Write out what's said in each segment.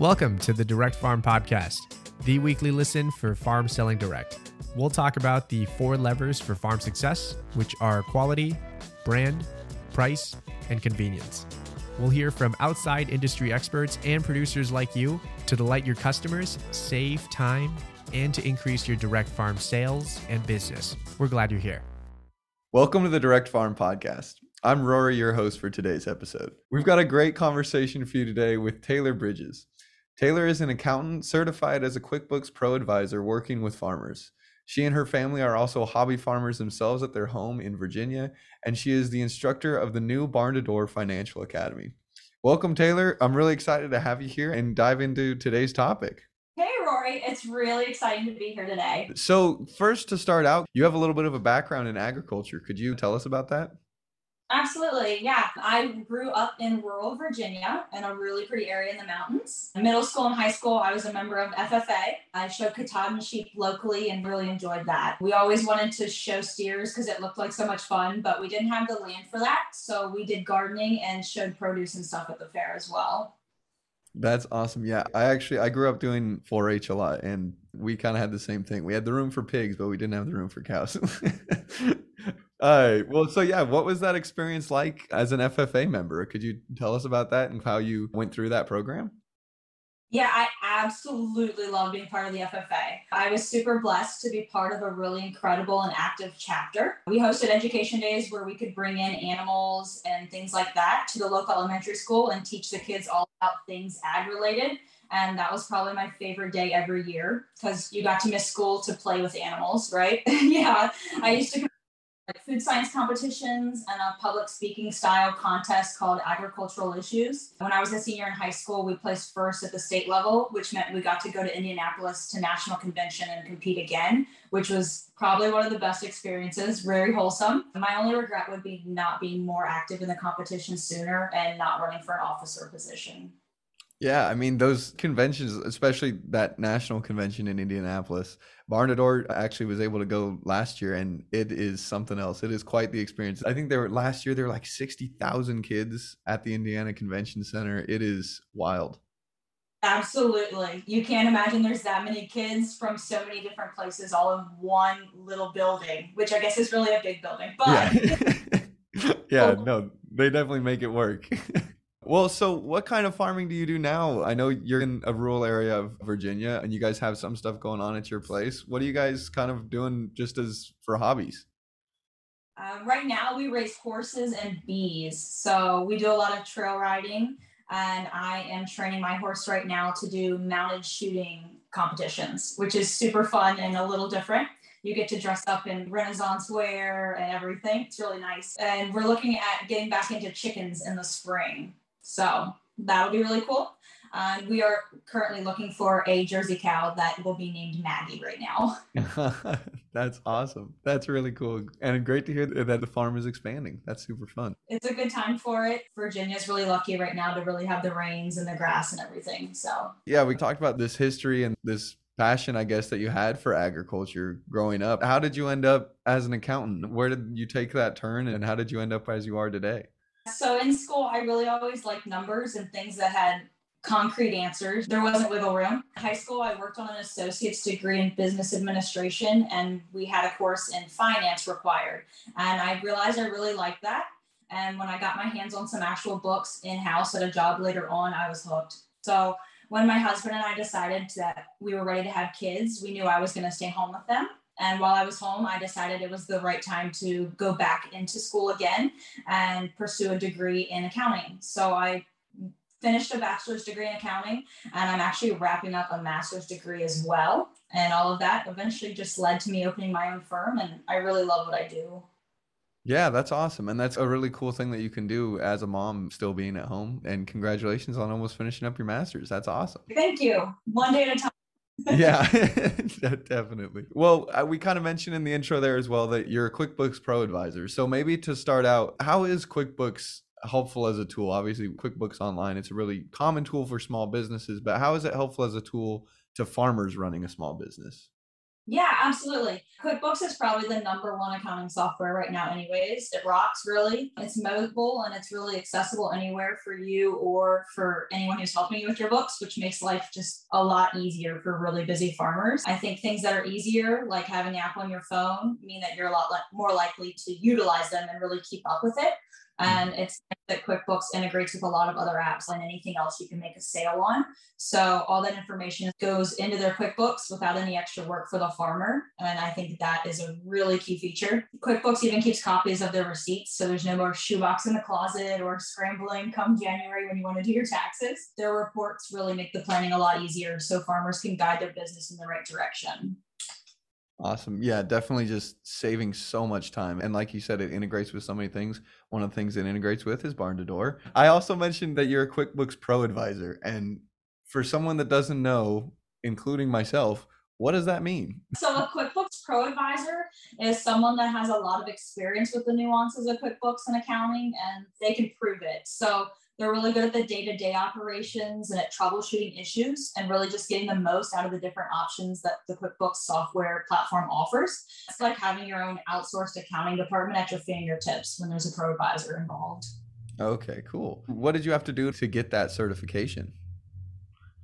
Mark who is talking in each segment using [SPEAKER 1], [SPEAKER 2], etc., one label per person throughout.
[SPEAKER 1] Welcome to the Direct Farm Podcast, the weekly listen for farm selling direct. We'll talk about the four levers for farm success, which are quality, brand, price, and convenience. We'll hear from outside industry experts and producers like you to delight your customers, save time, and to increase your direct farm sales and business. We're glad you're here.
[SPEAKER 2] Welcome to the Direct Farm Podcast. I'm Rory, your host for today's episode. We've got a great conversation for you today with Taylor Bridges. Taylor is an accountant certified as a QuickBooks Pro advisor working with farmers. She and her family are also hobby farmers themselves at their home in Virginia, and she is the instructor of the new Barn2Door Financial Academy. Welcome, Taylor. I'm really excited to have you here and dive into today's topic.
[SPEAKER 3] Hey, Rory. It's really exciting to be here today.
[SPEAKER 2] So, first, to start out, you have a little bit of a background in agriculture. Could you tell us about that?
[SPEAKER 3] Absolutely. Yeah. I grew up in rural Virginia in a really pretty area in the mountains. In middle school and high school, I was a member of FFA. I showed Katahdin sheep locally and really enjoyed that. We always wanted to show steers because it looked like so much fun, but we didn't have the land for that. So we did gardening and showed produce and stuff at the fair as well.
[SPEAKER 2] That's awesome. Yeah, I actually I grew up doing 4-H a lot, and we kind of had the same thing. We had the room for pigs, but we didn't have the room for cows. Right. Well, so yeah, what was that experience like as an FFA member? Could you tell us about that and how you went through that program?
[SPEAKER 3] Yeah, I absolutely love being part of the FFA. I was super blessed to be part of a really incredible and active chapter. We hosted education days where we could bring in animals and things like that to the local elementary school and teach the kids all about things ag related. And that was probably my favorite day every year because you got to miss school to play with animals, right? yeah, I used to like food science competitions and a public speaking style contest called Agricultural Issues. When I was a senior in high school, we placed first at the state level, which meant we got to go to Indianapolis to national convention and compete again, which was probably one of the best experiences, very wholesome. My only regret would be not being more active in the competition sooner and not running for an officer position.
[SPEAKER 2] Yeah, I mean those conventions, especially that national convention in Indianapolis. Barn2Door actually was able to go last year, and it is something else. It is quite the experience. I think there were last year there were like sixty thousand kids at the Indiana Convention Center. It is wild.
[SPEAKER 3] Absolutely, you can't imagine there's that many kids from so many different places all in one little building, which I guess is really a big building. But
[SPEAKER 2] yeah, yeah oh. no, they definitely make it work. Well, so what kind of farming do you do now? I know you're in a rural area of Virginia and you guys have some stuff going on at your place. What are you guys kind of doing just as for hobbies?
[SPEAKER 3] Uh, right now, we race horses and bees. So we do a lot of trail riding, and I am training my horse right now to do mounted shooting competitions, which is super fun and a little different. You get to dress up in Renaissance wear and everything. It's really nice. And we're looking at getting back into chickens in the spring. So that'll be really cool. Um, we are currently looking for a Jersey cow that will be named Maggie right now.
[SPEAKER 2] That's awesome. That's really cool. And great to hear that the farm is expanding. That's super fun.
[SPEAKER 3] It's a good time for it. Virginia's really lucky right now to really have the rains and the grass and everything. So,
[SPEAKER 2] yeah, we talked about this history and this passion, I guess, that you had for agriculture growing up. How did you end up as an accountant? Where did you take that turn and how did you end up as you are today?
[SPEAKER 3] So in school, I really always liked numbers and things that had concrete answers. There wasn't wiggle room. In high school, I worked on an associate's degree in business administration, and we had a course in finance required. And I realized I really liked that. And when I got my hands on some actual books in house at a job later on, I was hooked. So when my husband and I decided that we were ready to have kids, we knew I was going to stay home with them. And while I was home, I decided it was the right time to go back into school again and pursue a degree in accounting. So I finished a bachelor's degree in accounting and I'm actually wrapping up a master's degree as well. And all of that eventually just led to me opening my own firm. And I really love what I do.
[SPEAKER 2] Yeah, that's awesome. And that's a really cool thing that you can do as a mom still being at home. And congratulations on almost finishing up your master's. That's awesome.
[SPEAKER 3] Thank you. One day at a time
[SPEAKER 2] yeah, definitely. Well, uh, we kind of mentioned in the intro there as well that you're a QuickBooks Pro advisor. So maybe to start out, how is QuickBooks helpful as a tool? Obviously, QuickBooks Online, it's a really common tool for small businesses, but how is it helpful as a tool to farmers running a small business?
[SPEAKER 3] Yeah, absolutely. QuickBooks is probably the number one accounting software right now, anyways. It rocks really. It's mobile and it's really accessible anywhere for you or for anyone who's helping you with your books, which makes life just a lot easier for really busy farmers. I think things that are easier, like having the app on your phone, mean that you're a lot more likely to utilize them and really keep up with it. And it's that QuickBooks integrates with a lot of other apps and anything else you can make a sale on. So all that information goes into their QuickBooks without any extra work for the farmer. And I think that is a really key feature. QuickBooks even keeps copies of their receipts. So there's no more shoebox in the closet or scrambling come January when you want to do your taxes. Their reports really make the planning a lot easier so farmers can guide their business in the right direction.
[SPEAKER 2] Awesome. Yeah, definitely just saving so much time. And like you said, it integrates with so many things. One of the things it integrates with is Barn2Door. I also mentioned that you're a QuickBooks Pro advisor. And for someone that doesn't know, including myself, what does that mean?
[SPEAKER 3] So, a QuickBooks Pro advisor is someone that has a lot of experience with the nuances of QuickBooks and accounting, and they can prove it. So, they're really good at the day to day operations and at troubleshooting issues and really just getting the most out of the different options that the QuickBooks software platform offers. It's like having your own outsourced accounting department at your fingertips when there's a pro advisor involved.
[SPEAKER 2] Okay, cool. What did you have to do to get that certification?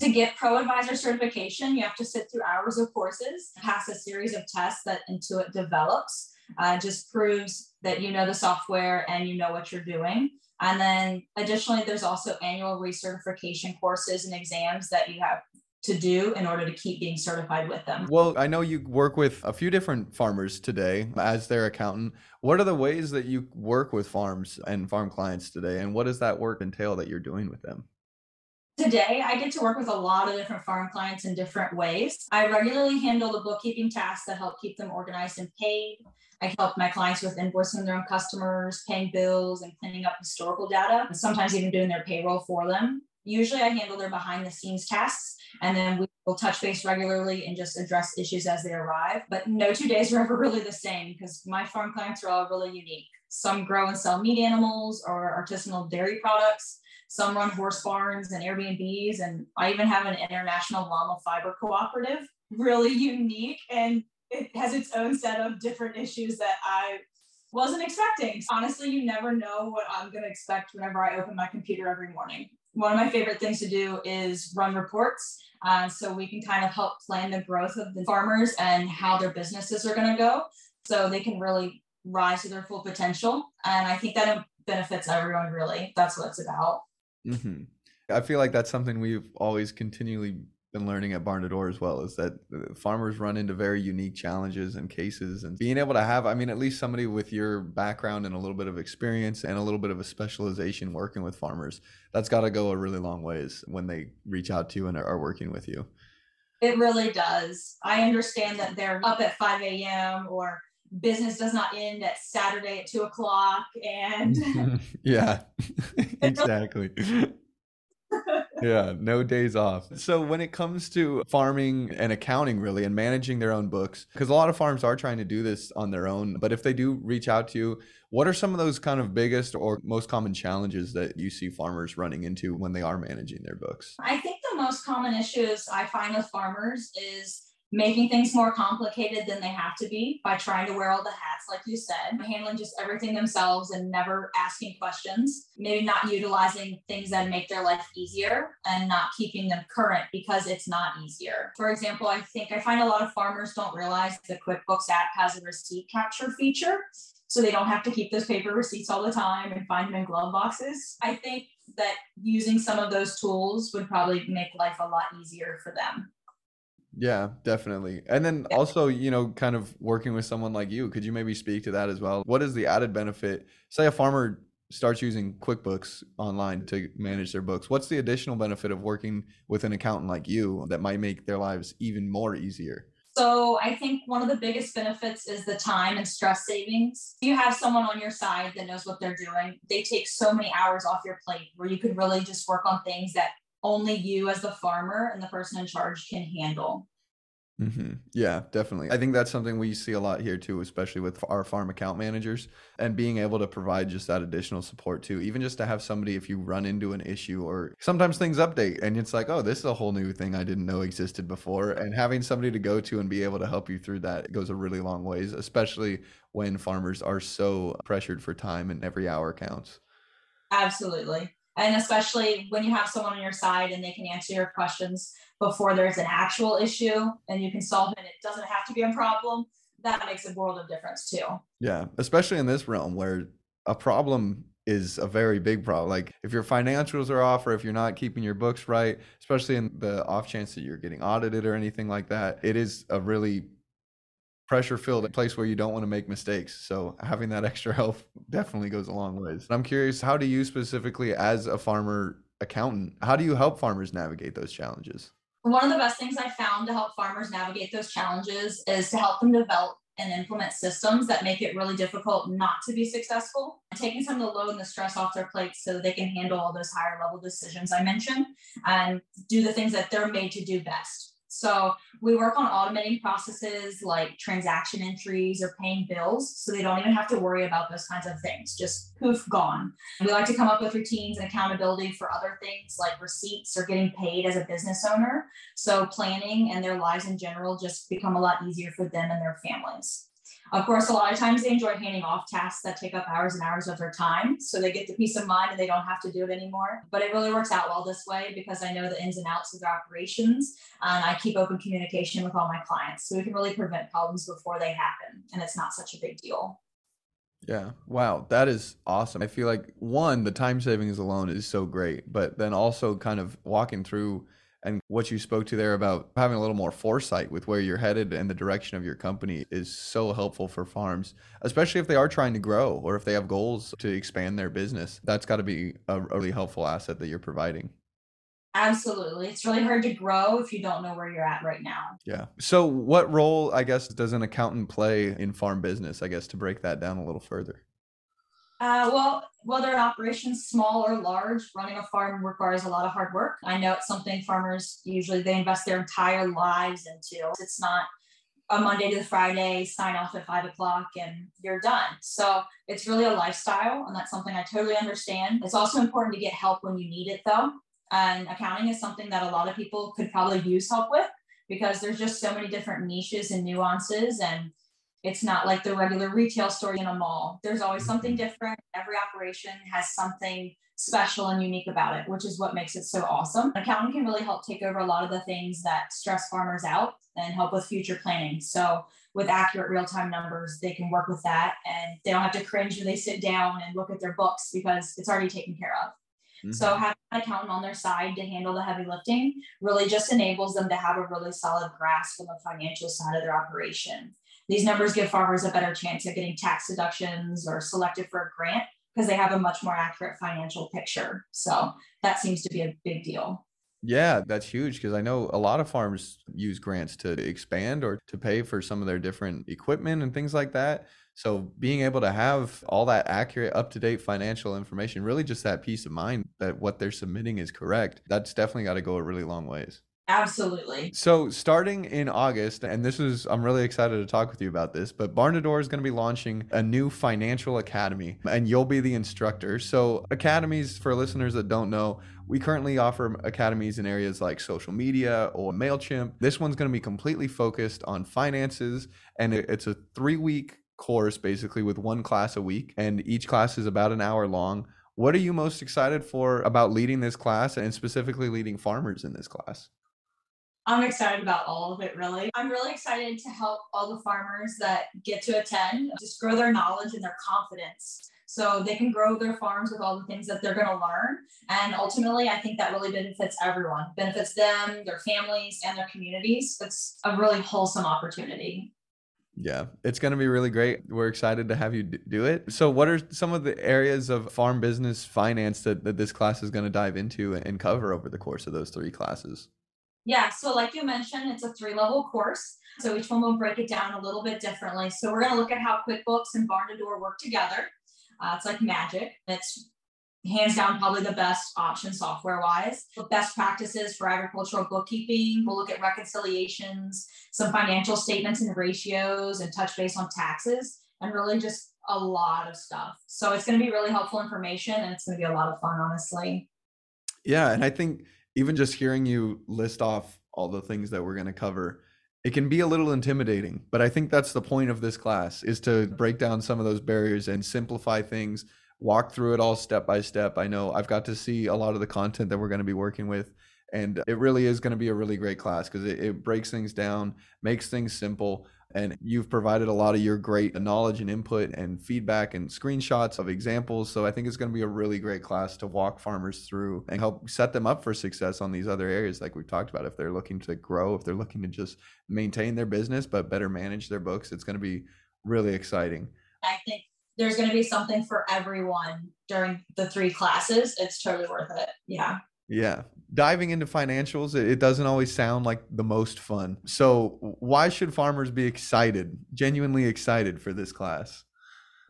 [SPEAKER 3] To get Pro Advisor certification, you have to sit through hours of courses, pass a series of tests that Intuit develops. Uh, just proves that you know the software and you know what you're doing. And then additionally, there's also annual recertification courses and exams that you have to do in order to keep being certified with them.
[SPEAKER 2] Well, I know you work with a few different farmers today as their accountant. What are the ways that you work with farms and farm clients today? And what does that work entail that you're doing with them?
[SPEAKER 3] Today, I get to work with a lot of different farm clients in different ways. I regularly handle the bookkeeping tasks that help keep them organized and paid. I help my clients with invoicing their own customers, paying bills, and cleaning up historical data, and sometimes even doing their payroll for them. Usually, I handle their behind the scenes tasks, and then we will touch base regularly and just address issues as they arrive. But no two days are ever really the same because my farm clients are all really unique. Some grow and sell meat animals or artisanal dairy products. Some run horse barns and Airbnbs, and I even have an international llama fiber cooperative. Really unique and it has its own set of different issues that I wasn't expecting. Honestly, you never know what I'm going to expect whenever I open my computer every morning. One of my favorite things to do is run reports uh, so we can kind of help plan the growth of the farmers and how their businesses are going to go so they can really rise to their full potential. And I think that benefits everyone, really. That's what it's about.
[SPEAKER 2] Mm-hmm. I feel like that's something we've always continually been learning at Barn2Door as well is that farmers run into very unique challenges and cases and being able to have I mean at least somebody with your background and a little bit of experience and a little bit of a specialization working with farmers that's got to go a really long ways when they reach out to you and are working with you.
[SPEAKER 3] It really does. I understand that they're up at 5 a.m. or business does not end at Saturday at two o'clock and
[SPEAKER 2] yeah exactly yeah, no days off. So when it comes to farming and accounting really and managing their own books, because a lot of farms are trying to do this on their own, but if they do reach out to you, what are some of those kind of biggest or most common challenges that you see farmers running into when they are managing their books?
[SPEAKER 3] I think the most common issues I find with farmers is making things more complicated than they have to be by trying to wear all the hats, like you said, handling just everything themselves and never asking questions, maybe not utilizing things that make their life easier and not keeping them current because it's not easier. For example, I think I find a lot of farmers don't realize the QuickBooks app has a receipt capture feature. So they don't have to keep those paper receipts all the time and find them in glove boxes. I think that using some of those tools would probably make life a lot easier for them.
[SPEAKER 2] Yeah, definitely. And then yeah. also, you know, kind of working with someone like you, could you maybe speak to that as well? What is the added benefit? Say a farmer starts using QuickBooks online to manage their books. What's the additional benefit of working with an accountant like you that might make their lives even more easier?
[SPEAKER 3] So I think one of the biggest benefits is the time and stress savings. You have someone on your side that knows what they're doing. They take so many hours off your plate where you could really just work on things that only you as the farmer and the person in charge can handle.
[SPEAKER 2] Mm-hmm. Yeah, definitely. I think that's something we see a lot here too, especially with our farm account managers and being able to provide just that additional support too. Even just to have somebody, if you run into an issue or sometimes things update and it's like, oh, this is a whole new thing I didn't know existed before. And having somebody to go to and be able to help you through that goes a really long ways, especially when farmers are so pressured for time and every hour counts.
[SPEAKER 3] Absolutely and especially when you have someone on your side and they can answer your questions before there's an actual issue and you can solve it it doesn't have to be a problem. That makes a world of difference too.
[SPEAKER 2] Yeah especially in this realm where a problem is a very big problem. Like if your financials are off or if you're not keeping your books right especially in the off chance that you're getting audited or anything like that it is a really pressure filled place where you don't want to make mistakes. So having that extra help definitely goes a long ways. I'm curious, how do you specifically as a farmer accountant, how do you help farmers navigate those challenges?
[SPEAKER 3] One of the best things I found to help farmers navigate those challenges is to help them develop and implement systems that make it really difficult not to be successful, taking some of the load and the stress off their plates so they can handle all those higher level decisions I mentioned and do the things that they're made to do best. So we work on automating processes like transaction entries or paying bills so they don't even have to worry about those kinds of things. Just poof, gone. We like to come up with routines and accountability for other things like receipts or getting paid as a business owner. So planning and their lives in general just become a lot easier for them and their families. Of course, a lot of times they enjoy handing off tasks that take up hours and hours of their time. So they get the peace of mind and they don't have to do it anymore. But it really works out well this way because I know the ins and outs of their operations and I keep open communication with all my clients. So we can really prevent problems before they happen. And it's not such a big deal.
[SPEAKER 2] Yeah. Wow. That is awesome. I feel like one, the time savings alone is so great, but then also kind of walking through and what you spoke to there about having a little more foresight with where you're headed and the direction of your company is so helpful for farms, especially if they are trying to grow or if they have goals to expand their business. That's got to be a really helpful asset that you're providing.
[SPEAKER 3] Absolutely. It's really hard to grow if you don't know where you're at right now.
[SPEAKER 2] Yeah. So, what role, I guess, does an accountant play in farm business? I guess to break that down a little further.
[SPEAKER 3] Uh, well, whether an operation's small or large, running a farm requires a lot of hard work. I know it's something farmers usually they invest their entire lives into. It's not a Monday to the Friday sign off at five o'clock and you're done. So it's really a lifestyle, and that's something I totally understand. It's also important to get help when you need it, though. And accounting is something that a lot of people could probably use help with because there's just so many different niches and nuances and it's not like the regular retail store in a mall. There's always something mm-hmm. different. Every operation has something special and unique about it, which is what makes it so awesome. Accounting can really help take over a lot of the things that stress farmers out and help with future planning. So with accurate real-time numbers, they can work with that and they don't have to cringe when they sit down and look at their books because it's already taken care of. Mm-hmm. So having an accountant on their side to handle the heavy lifting really just enables them to have a really solid grasp on the financial side of their operation. These numbers give farmers a better chance of getting tax deductions or selected for a grant because they have a much more accurate financial picture. So that seems to be a big deal.
[SPEAKER 2] Yeah, that's huge because I know a lot of farms use grants to expand or to pay for some of their different equipment and things like that. So being able to have all that accurate, up to date financial information, really just that peace of mind that what they're submitting is correct, that's definitely got to go a really long ways.
[SPEAKER 3] Absolutely.
[SPEAKER 2] So, starting in August, and this is, I'm really excited to talk with you about this, but Barn2Door is going to be launching a new financial academy, and you'll be the instructor. So, academies, for listeners that don't know, we currently offer academies in areas like social media or MailChimp. This one's going to be completely focused on finances, and it's a three week course basically with one class a week, and each class is about an hour long. What are you most excited for about leading this class and specifically leading farmers in this class?
[SPEAKER 3] I'm excited about all of it, really. I'm really excited to help all the farmers that get to attend just grow their knowledge and their confidence so they can grow their farms with all the things that they're going to learn. And ultimately, I think that really benefits everyone, benefits them, their families, and their communities. It's a really wholesome opportunity.
[SPEAKER 2] Yeah, it's going to be really great. We're excited to have you do it. So, what are some of the areas of farm business finance that, that this class is going to dive into and cover over the course of those three classes?
[SPEAKER 3] Yeah, so like you mentioned, it's a three level course. So each one will break it down a little bit differently. So we're going to look at how QuickBooks and Barn2Door work together. Uh, it's like magic. It's hands down probably the best option software wise. The best practices for agricultural bookkeeping. We'll look at reconciliations, some financial statements and ratios, and touch base on taxes, and really just a lot of stuff. So it's going to be really helpful information and it's going to be a lot of fun, honestly.
[SPEAKER 2] Yeah. And I think even just hearing you list off all the things that we're going to cover, it can be a little intimidating, but I think that's the point of this class is to break down some of those barriers and simplify things, walk through it all step by step. I know I've got to see a lot of the content that we're going to be working with and it really is going to be a really great class because it, it breaks things down, makes things simple, and you've provided a lot of your great knowledge and input and feedback and screenshots of examples. So I think it's going to be a really great class to walk farmers through and help set them up for success on these other areas, like we've talked about. If they're looking to grow, if they're looking to just maintain their business, but better manage their books, it's going to be really exciting.
[SPEAKER 3] I think there's going to be something for everyone during the three classes. It's totally worth it. Yeah.
[SPEAKER 2] Yeah. Diving into financials, it doesn't always sound like the most fun. So, why should farmers be excited, genuinely excited for this class?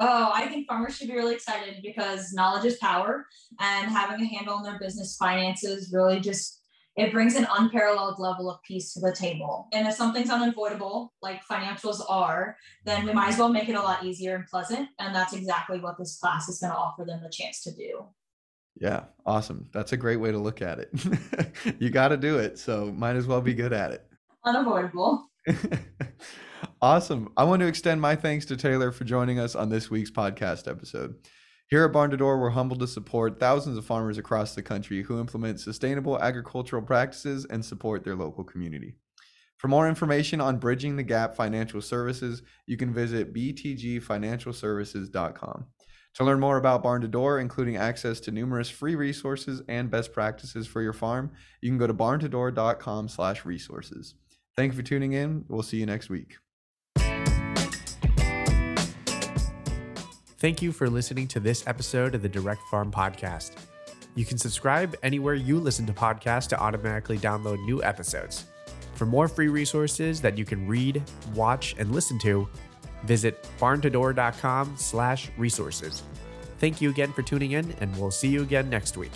[SPEAKER 3] Oh, I think farmers should be really excited because knowledge is power and having a handle on their business finances really just it brings an unparalleled level of peace to the table. And if something's unavoidable, like financials are, then we might as well make it a lot easier and pleasant. And that's exactly what this class is going to offer them the chance to do.
[SPEAKER 2] Yeah, awesome. That's a great way to look at it. you got to do it, so might as well be good at it.
[SPEAKER 3] Unavoidable.
[SPEAKER 2] awesome. I want to extend my thanks to Taylor for joining us on this week's podcast episode. Here at Barn2Door, we're humbled to support thousands of farmers across the country who implement sustainable agricultural practices and support their local community. For more information on Bridging the Gap Financial Services, you can visit btgfinancialservices.com. To learn more about Barn2Door, including access to numerous free resources and best practices for your farm, you can go to barn2door.com slash resources. Thank you for tuning in. We'll see you next week.
[SPEAKER 1] Thank you for listening to this episode of the Direct Farm Podcast. You can subscribe anywhere you listen to podcasts to automatically download new episodes. For more free resources that you can read, watch, and listen to, Visit barn2door.com slash resources. Thank you again for tuning in, and we'll see you again next week.